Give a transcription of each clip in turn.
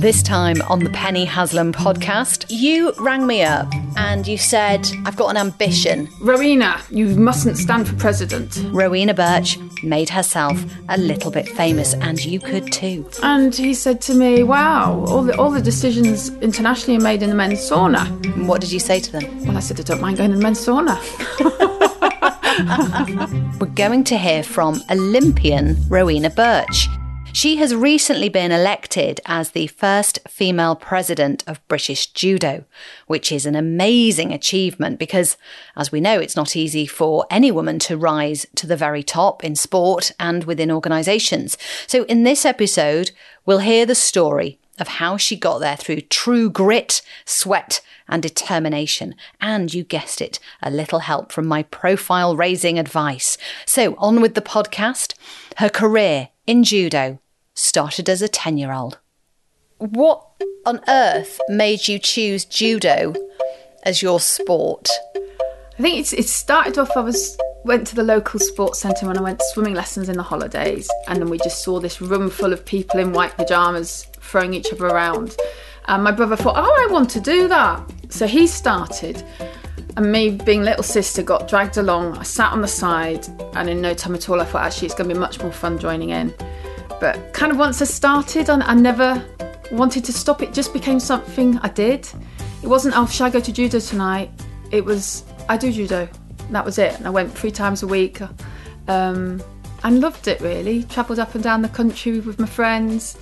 This time on the Penny Haslam podcast, you rang me up and you said, I've got an ambition. Rowena, you mustn't stand for president. Rowena Birch made herself a little bit famous, and you could too. And he said to me, Wow, all the, all the decisions internationally are made in the men's sauna. And what did you say to them? Well, I said, I don't mind going to the men's sauna. We're going to hear from Olympian Rowena Birch. She has recently been elected as the first female president of British Judo, which is an amazing achievement because, as we know, it's not easy for any woman to rise to the very top in sport and within organisations. So, in this episode, we'll hear the story of how she got there through true grit, sweat, and determination. And you guessed it, a little help from my profile raising advice. So, on with the podcast. Her career in judo started as a 10 year old. What on earth made you choose judo as your sport? I think it's, it started off, I was went to the local sports centre when I went swimming lessons in the holidays, and then we just saw this room full of people in white pyjamas throwing each other around. And my brother thought, oh, I want to do that. So he started. And me, being little sister, got dragged along. I sat on the side, and in no time at all, I thought actually it's going to be much more fun joining in. But kind of once I started, I never wanted to stop. It just became something I did. It wasn't, oh, should I go to judo tonight? It was, I do judo. That was it. And I went three times a week um, and loved it really. Travelled up and down the country with my friends.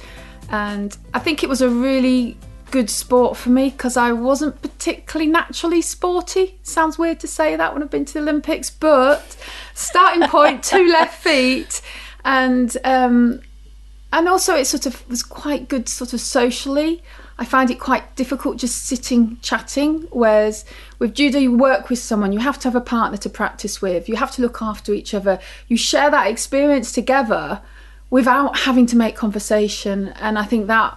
And I think it was a really good sport for me because I wasn't particularly naturally sporty. Sounds weird to say that when I've been to the Olympics, but starting point, two left feet. And um, and also it sort of was quite good sort of socially i find it quite difficult just sitting chatting whereas with judo you work with someone you have to have a partner to practice with you have to look after each other. You share that experience together without having to make conversation. And i think that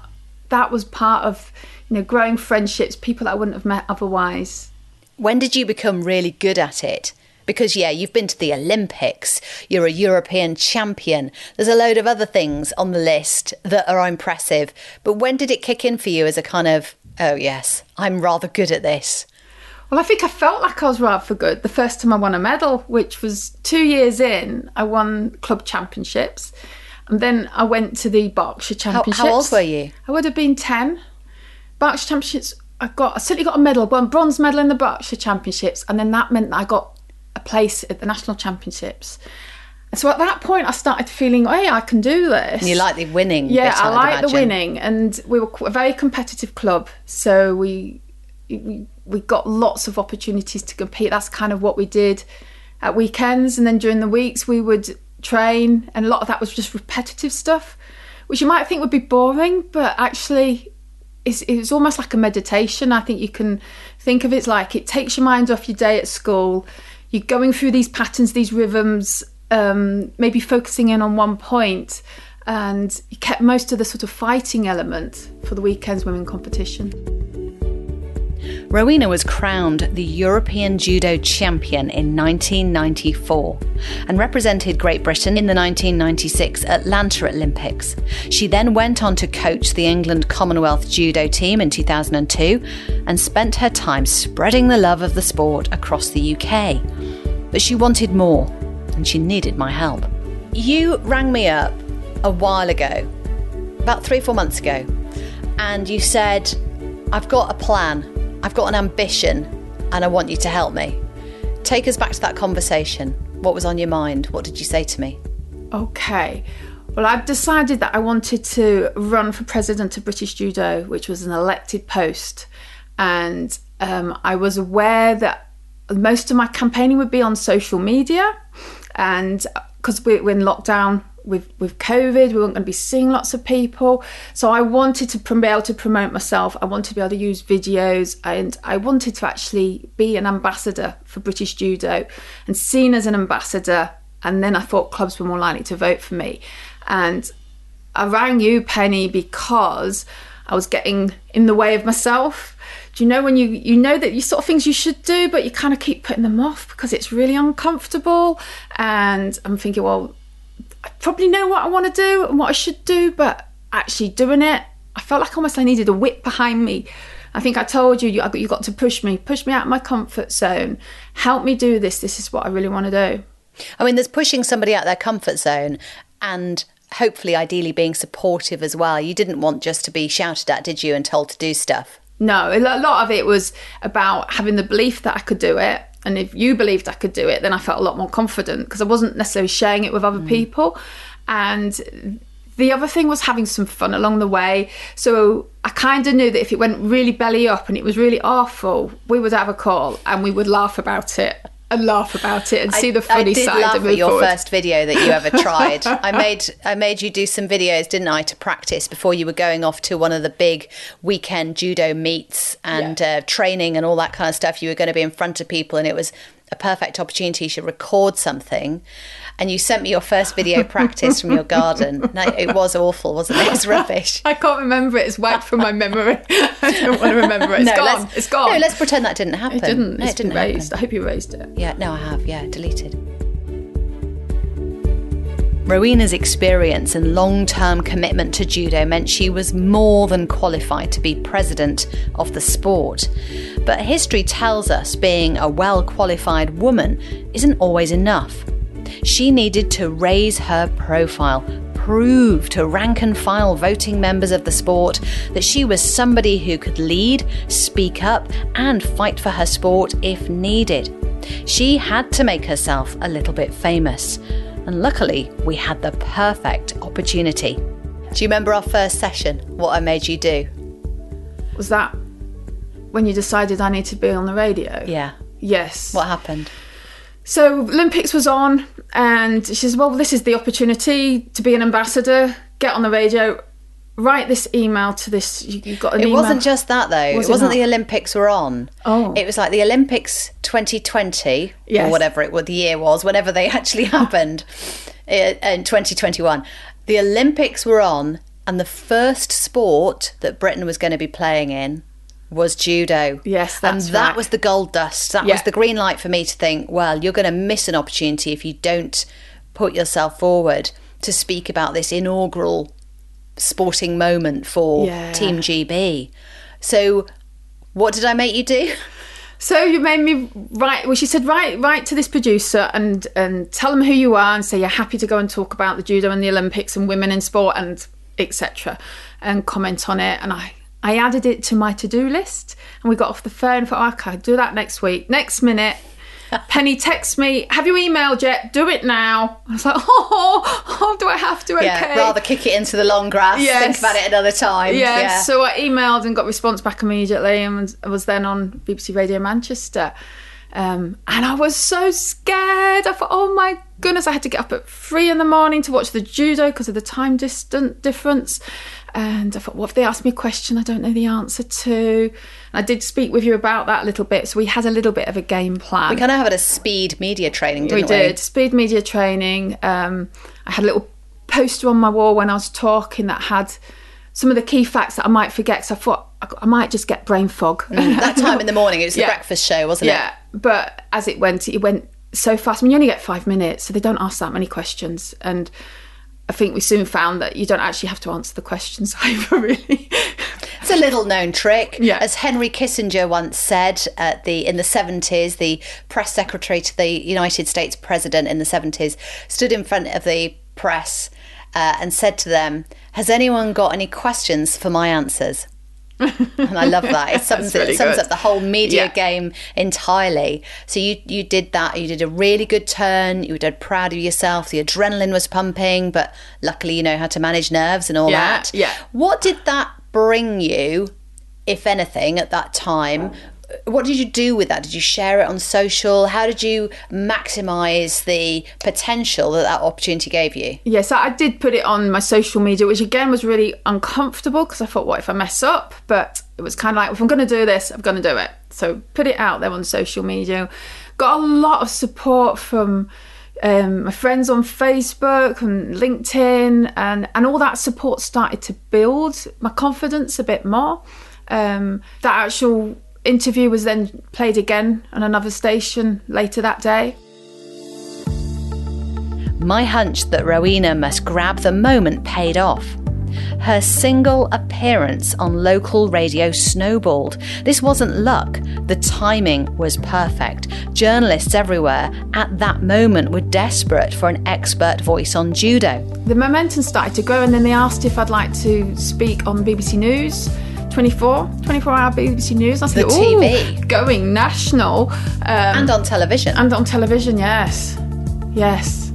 that was part of you know growing friendships people that i wouldn't have met otherwise. When did you become really good at it because, yeah, you've been to the Olympics, you're a European champion, there's a load of other things on the list that are impressive. But when did it kick in for you as a kind of, oh, yes, I'm rather good at this? Well, I think I felt like I was rather good the first time I won a medal, which was two years in. I won club championships. And then I went to the Berkshire Championships. How, how old were you? I would have been 10. Berkshire Championships, I got, I certainly got a medal, won bronze medal in the Berkshire Championships. And then that meant that I got place at the national championships. So at that point, I started feeling, oh, hey, I can do this. And you like the winning? Yeah, I like the winning, and we were a very competitive club, so we, we we got lots of opportunities to compete. That's kind of what we did at weekends, and then during the weeks we would train, and a lot of that was just repetitive stuff, which you might think would be boring, but actually. It's, it's almost like a meditation. I think you can think of it like it takes your mind off your day at school you're going through these patterns, these rhythms, um, maybe focusing in on one point, and you kept most of the sort of fighting element for the weekend's women competition. Rowena was crowned the European Judo Champion in 1994 and represented Great Britain in the 1996 Atlanta Olympics. She then went on to coach the England Commonwealth Judo team in 2002 and spent her time spreading the love of the sport across the UK. But she wanted more and she needed my help. You rang me up a while ago, about three, or four months ago, and you said, I've got a plan I've got an ambition and I want you to help me. Take us back to that conversation. What was on your mind? What did you say to me? Okay. Well, I've decided that I wanted to run for president of British Judo, which was an elected post. And um, I was aware that most of my campaigning would be on social media. And because we're in lockdown, with with COVID, we weren't going to be seeing lots of people. So I wanted to be able to promote myself. I wanted to be able to use videos, and I wanted to actually be an ambassador for British Judo and seen as an ambassador. And then I thought clubs were more likely to vote for me. And I rang you, Penny, because I was getting in the way of myself. Do you know when you you know that you sort of things you should do, but you kind of keep putting them off because it's really uncomfortable? And I'm thinking, well, I probably know what I want to do and what I should do, but actually doing it, I felt like almost I needed a whip behind me. I think I told you, you, you got to push me, push me out of my comfort zone, help me do this. This is what I really want to do. I mean, there's pushing somebody out their comfort zone and hopefully, ideally, being supportive as well. You didn't want just to be shouted at, did you, and told to do stuff? No, a lot of it was about having the belief that I could do it. And if you believed I could do it, then I felt a lot more confident because I wasn't necessarily sharing it with other mm. people. And the other thing was having some fun along the way. So I kind of knew that if it went really belly up and it was really awful, we would have a call and we would laugh about it and laugh about it and see the funny I did side. Laugh at your forward. first video that you ever tried. I made I made you do some videos, didn't I, to practice before you were going off to one of the big weekend judo meets and yeah. uh, training and all that kind of stuff. You were going to be in front of people, and it was a perfect opportunity to record something and you sent me your first video practice from your garden. No, it was awful, wasn't it? It was rubbish. I can't remember it. It's wiped from my memory. I don't want to remember it. It's no, gone. It's gone. No, let's pretend that didn't happen. It didn't. No, it didn't erased. Happen. I hope you erased it. Yeah, no, I have. Yeah, deleted. Rowena's experience and long term commitment to judo meant she was more than qualified to be president of the sport. But history tells us being a well qualified woman isn't always enough. She needed to raise her profile, prove to rank and file voting members of the sport that she was somebody who could lead, speak up, and fight for her sport if needed. She had to make herself a little bit famous, and luckily, we had the perfect opportunity. Do you remember our first session? What I made you do? Was that when you decided I need to be on the radio? Yeah. Yes. What happened? So Olympics was on, and she says, "Well, this is the opportunity to be an ambassador. Get on the radio. Write this email to this. You, you got an email. it email. wasn't just that though. Was it, wasn't the Olympics were on. Oh, it was like the Olympics 2020 yes. or whatever it what the year was, whenever they actually happened in 2021. The Olympics were on, and the first sport that Britain was going to be playing in was judo. Yes, that's and that right. was the gold dust. That yeah. was the green light for me to think, well, you're going to miss an opportunity if you don't put yourself forward to speak about this inaugural sporting moment for yeah. Team GB. So, what did I make you do? So you made me write. Well, she said write write to this producer and and tell them who you are and say you're happy to go and talk about the judo and the Olympics and women in sport and etc. and comment on it. And I I added it to my to do list and we got off the phone for, oh, okay, do that next week. Next minute, Penny texts me, Have you emailed yet? Do it now. I was like, Oh, oh do I have to? Okay. Yeah, rather kick it into the long grass. Yes. Think about it another time. Yes. Yeah. So I emailed and got response back immediately and was, was then on BBC Radio Manchester. Um, and I was so scared. I thought, oh my goodness, I had to get up at three in the morning to watch the judo because of the time distance difference. And I thought, what if they ask me a question I don't know the answer to? And I did speak with you about that a little bit. So we had a little bit of a game plan. We kind of had a speed media training, didn't we? We did, speed media training. Um, I had a little poster on my wall when I was talking that had some of the key facts that I might forget So I thought I might just get brain fog. Mm, that time in the morning, it was the yeah. breakfast show, wasn't it? Yeah, but as it went, it went so fast. I mean, you only get five minutes, so they don't ask that many questions. And I think we soon found that you don't actually have to answer the questions either, really. It's a little known trick. Yeah. As Henry Kissinger once said at the in the 70s, the press secretary to the United States president in the 70s stood in front of the press uh, and said to them, Has anyone got any questions for my answers? And I love that. It sums, really it sums up the whole media yeah. game entirely. So you you did that. You did a really good turn. You were dead proud of yourself. The adrenaline was pumping, but luckily you know how to manage nerves and all yeah, that. Yeah. What did that bring you, if anything, at that time? What did you do with that? Did you share it on social? How did you maximize the potential that that opportunity gave you? Yes, I did put it on my social media, which again was really uncomfortable because I thought, what if I mess up? But it was kind of like, if I'm going to do this, I'm going to do it. So put it out there on social media. Got a lot of support from um, my friends on Facebook and LinkedIn, and and all that support started to build my confidence a bit more. Um, that actual interview was then played again on another station later that day. My hunch that Rowena must grab the moment paid off. Her single appearance on local radio snowballed. This wasn't luck, the timing was perfect. Journalists everywhere at that moment were desperate for an expert voice on judo. The momentum started to grow, and then they asked if I'd like to speak on BBC News. 24, 24 hour BBC News. I said, the TV. Going national. Um, and on television. And on television, yes. Yes.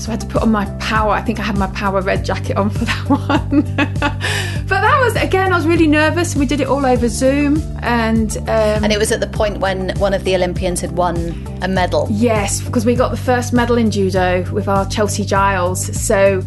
So I had to put on my power. I think I had my power red jacket on for that one. but that was again. I was really nervous. We did it all over Zoom, and um, and it was at the point when one of the Olympians had won a medal. Yes, because we got the first medal in judo with our Chelsea Giles. So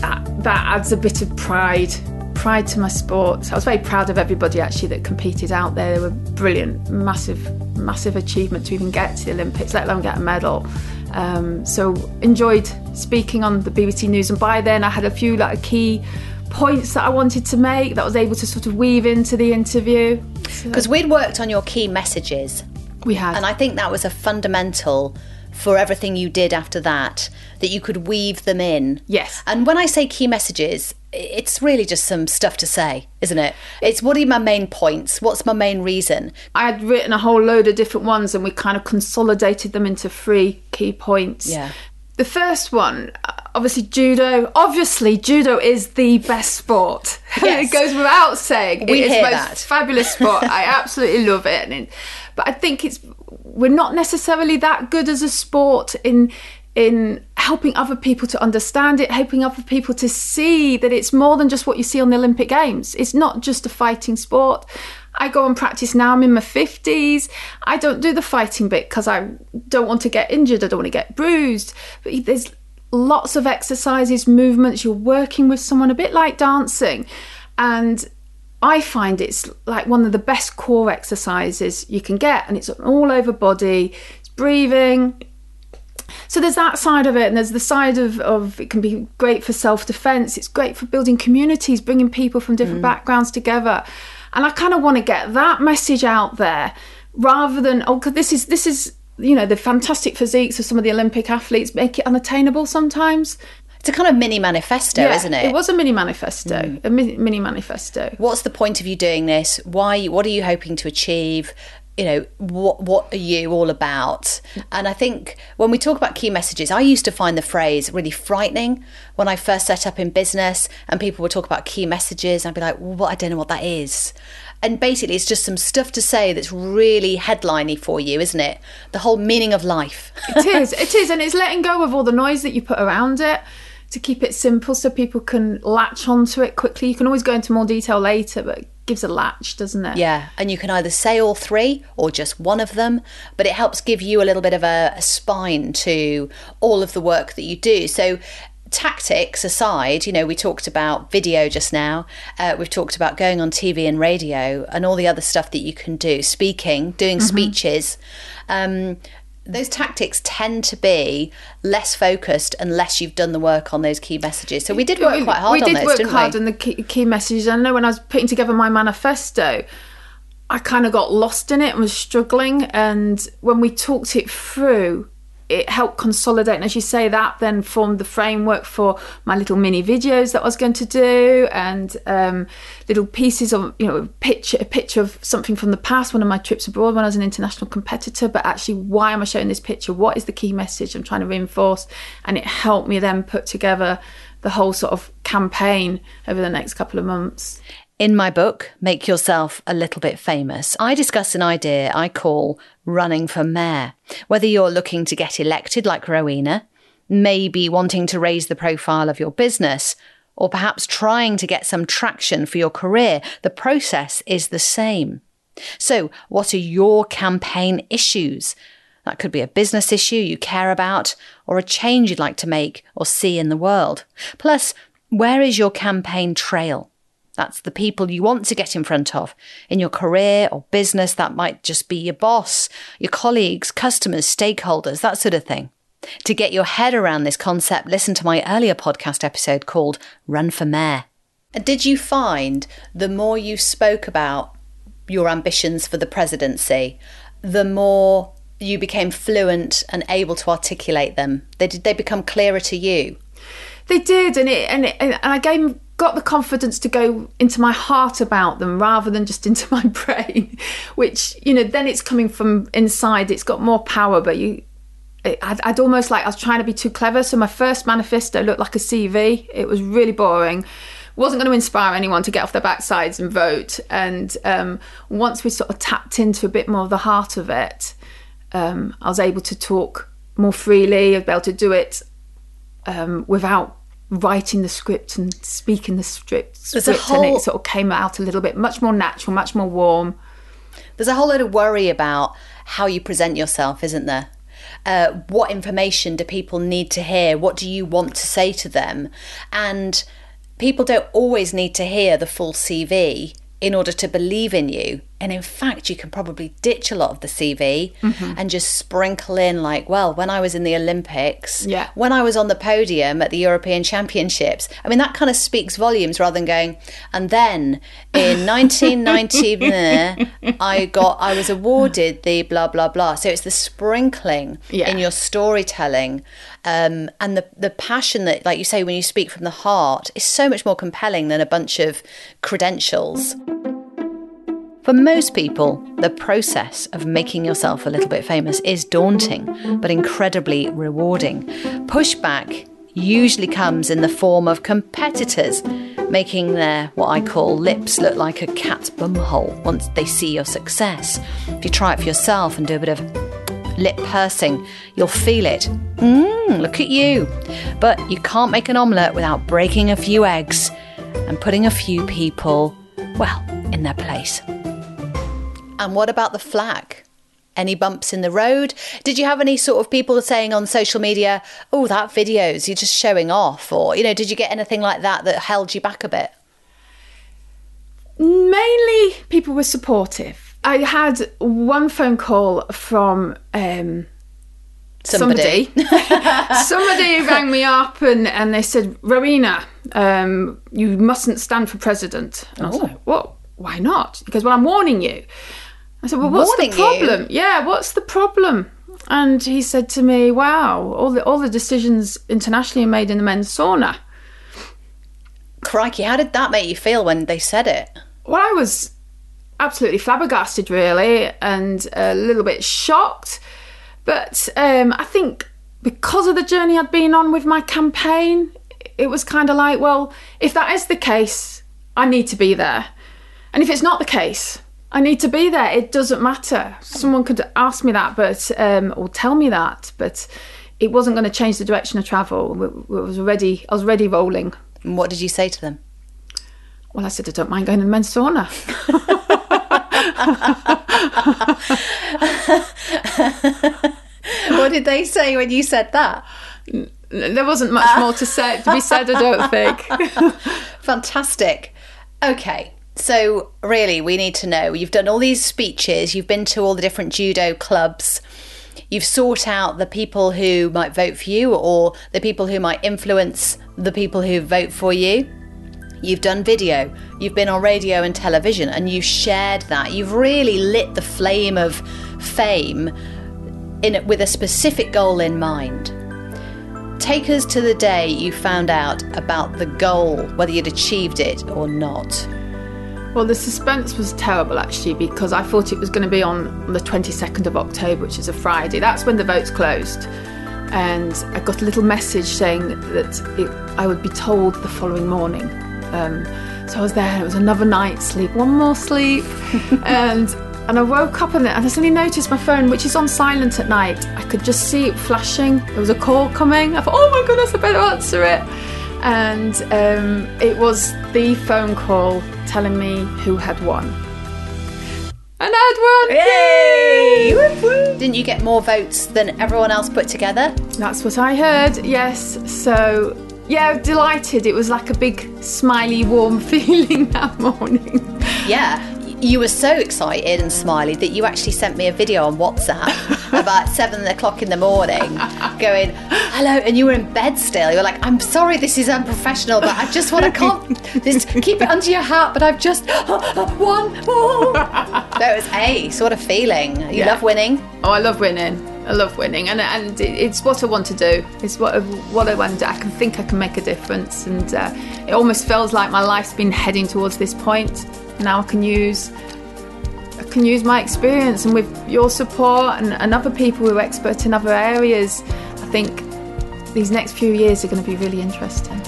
that, that adds a bit of pride pride to my sport. I was very proud of everybody actually that competed out there. They were brilliant, massive, massive achievement to even get to the Olympics, let alone get a medal. Um, so enjoyed speaking on the BBC News, and by then I had a few like key points that I wanted to make that I was able to sort of weave into the interview. Because so. we'd worked on your key messages. We had, and I think that was a fundamental for everything you did after that that you could weave them in. Yes. And when I say key messages, it's really just some stuff to say, isn't it? It's what are my main points? What's my main reason? I had written a whole load of different ones and we kind of consolidated them into three key points. Yeah. The first one, uh, obviously, judo. Obviously, judo is the best sport. Yes. it goes without saying. We it hear is the most that. fabulous sport. I absolutely love it. But I think it's we're not necessarily that good as a sport in in helping other people to understand it, helping other people to see that it's more than just what you see on the Olympic Games. It's not just a fighting sport. I go and practice now. I'm in my 50s. I don't do the fighting bit because I don't want to get injured. I don't want to get bruised. But there's lots of exercises, movements. You're working with someone a bit like dancing. And I find it's like one of the best core exercises you can get. And it's all over body. It's breathing, so there's that side of it, and there's the side of, of it can be great for self defense. It's great for building communities, bringing people from different mm. backgrounds together. And I kind of want to get that message out there rather than oh, cause this is this is you know the fantastic physiques of some of the Olympic athletes make it unattainable sometimes. It's a kind of mini manifesto, yeah, isn't it? It was a mini manifesto, mm. a mini manifesto. What's the point of you doing this? Why? What are you hoping to achieve? you know what what are you all about and i think when we talk about key messages i used to find the phrase really frightening when i first set up in business and people would talk about key messages and i'd be like well i don't know what that is and basically it's just some stuff to say that's really headliney for you isn't it the whole meaning of life it is it is and it's letting go of all the noise that you put around it to keep it simple so people can latch onto it quickly you can always go into more detail later but gives a latch, doesn't it? Yeah, and you can either say all three or just one of them, but it helps give you a little bit of a, a spine to all of the work that you do. So tactics aside, you know, we talked about video just now. Uh, we've talked about going on TV and radio and all the other stuff that you can do, speaking, doing mm-hmm. speeches. Um, those tactics tend to be less focused unless you've done the work on those key messages. So we did work quite hard we on those, work didn't hard we? on the key, key messages. I know when I was putting together my manifesto, I kind of got lost in it and was struggling. And when we talked it through, it helped consolidate and as you say that then formed the framework for my little mini videos that I was going to do and um, little pieces of you know a picture a picture of something from the past one of my trips abroad when I was an international competitor but actually why am I showing this picture? What is the key message I'm trying to reinforce? And it helped me then put together the whole sort of campaign over the next couple of months in my book, Make Yourself a Little Bit Famous, I discuss an idea I call running for mayor. Whether you're looking to get elected like Rowena, maybe wanting to raise the profile of your business, or perhaps trying to get some traction for your career, the process is the same. So, what are your campaign issues? That could be a business issue you care about, or a change you'd like to make or see in the world. Plus, where is your campaign trail? That's the people you want to get in front of. In your career or business, that might just be your boss, your colleagues, customers, stakeholders, that sort of thing. To get your head around this concept, listen to my earlier podcast episode called Run for Mayor. Did you find the more you spoke about your ambitions for the presidency, the more you became fluent and able to articulate them? They did they become clearer to you? They did, and it and, it, and I gave got the confidence to go into my heart about them rather than just into my brain, which you know then it's coming from inside. It's got more power, but you. I'd, I'd almost like I was trying to be too clever. So my first manifesto looked like a CV. It was really boring wasn't going to inspire anyone to get off their backsides and vote. And um, once we sort of tapped into a bit more of the heart of it, um, I was able to talk more freely, I'd be able to do it um, without writing the script and speaking the script, script whole... and it sort of came out a little bit much more natural, much more warm. There's a whole lot of worry about how you present yourself, isn't there? Uh, what information do people need to hear? What do you want to say to them? And people don't always need to hear the full CV in order to believe in you. And in fact, you can probably ditch a lot of the CV mm-hmm. and just sprinkle in, like, well, when I was in the Olympics, yeah. when I was on the podium at the European Championships. I mean, that kind of speaks volumes rather than going, and then in 1990, I got, I was awarded the blah, blah, blah. So it's the sprinkling yeah. in your storytelling. Um, and the, the passion that, like you say, when you speak from the heart is so much more compelling than a bunch of credentials. For most people, the process of making yourself a little bit famous is daunting, but incredibly rewarding. Pushback usually comes in the form of competitors making their what I call lips look like a cat's bumhole once they see your success. If you try it for yourself and do a bit of lip pursing, you'll feel it. Mmm, look at you. But you can't make an omelette without breaking a few eggs and putting a few people, well, in their place. And what about the flag? Any bumps in the road? Did you have any sort of people saying on social media, oh, that video's you're just showing off? Or, you know, did you get anything like that that held you back a bit? Mainly people were supportive. I had one phone call from um, somebody. Somebody, somebody rang me up and, and they said, Rowena, um, you mustn't stand for president. And oh. I was oh. like, what? Why not? Because, well, I'm warning you. I said, "Well, what's Warning the problem? You? Yeah, what's the problem?" And he said to me, "Wow, all the all the decisions internationally are made in the men's sauna." Crikey, how did that make you feel when they said it? Well, I was absolutely flabbergasted, really, and a little bit shocked. But um, I think because of the journey I'd been on with my campaign, it was kind of like, well, if that is the case, I need to be there. And if it's not the case, I need to be there. It doesn't matter. Someone could ask me that, but um, or tell me that, but it wasn't going to change the direction of travel. It was already, I was already rolling. And what did you say to them? Well, I said I don't mind going to the men's sauna. what did they say when you said that? There wasn't much more to say to be said. I don't think. Fantastic. Okay, so, really, we need to know you've done all these speeches, you've been to all the different judo clubs, you've sought out the people who might vote for you or the people who might influence the people who vote for you. You've done video, you've been on radio and television, and you've shared that. You've really lit the flame of fame in with a specific goal in mind. Take us to the day you found out about the goal, whether you'd achieved it or not. Well, the suspense was terrible actually because I thought it was going to be on the 22nd of October, which is a Friday. That's when the votes closed. And I got a little message saying that it, I would be told the following morning. Um, so I was there, it was another night's sleep, one more sleep. and and I woke up and I suddenly noticed my phone, which is on silent at night. I could just see it flashing. There was a call coming. I thought, oh my goodness, I better answer it and um, it was the phone call telling me who had won. And I'd won! Yay! Didn't you get more votes than everyone else put together? That's what I heard, yes. So, yeah, delighted. It was like a big, smiley, warm feeling that morning. Yeah, you were so excited and smiley that you actually sent me a video on WhatsApp about seven o'clock in the morning, going, "Hello," and you were in bed still. You're like, "I'm sorry, this is unprofessional, but I just want to can't just keep it under your hat." But I've just won. that was ace. What a feeling! You Yeah. love winning. Oh, I love winning. I love winning, and and it's what I want to do. It's what I, what I want to do. I can think I can make a difference, and uh, it almost feels like my life's been heading towards this point. Now I can use can use my experience, and with your support and, and other people who are expert in other areas, I think these next few years are going to be really interesting.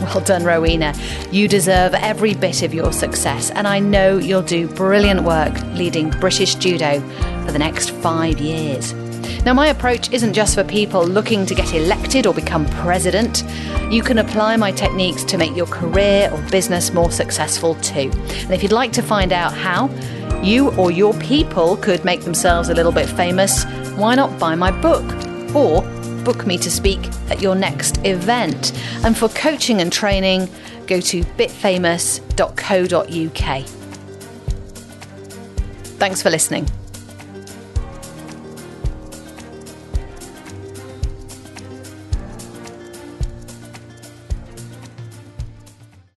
Well done, Rowena. You deserve every bit of your success, and I know you'll do brilliant work leading British Judo for the next five years. Now, my approach isn't just for people looking to get elected or become president. You can apply my techniques to make your career or business more successful too. And if you'd like to find out how you or your people could make themselves a little bit famous, why not buy my book? Or book me to speak at your next event. And for coaching and training, go to bitfamous.co.uk. Thanks for listening.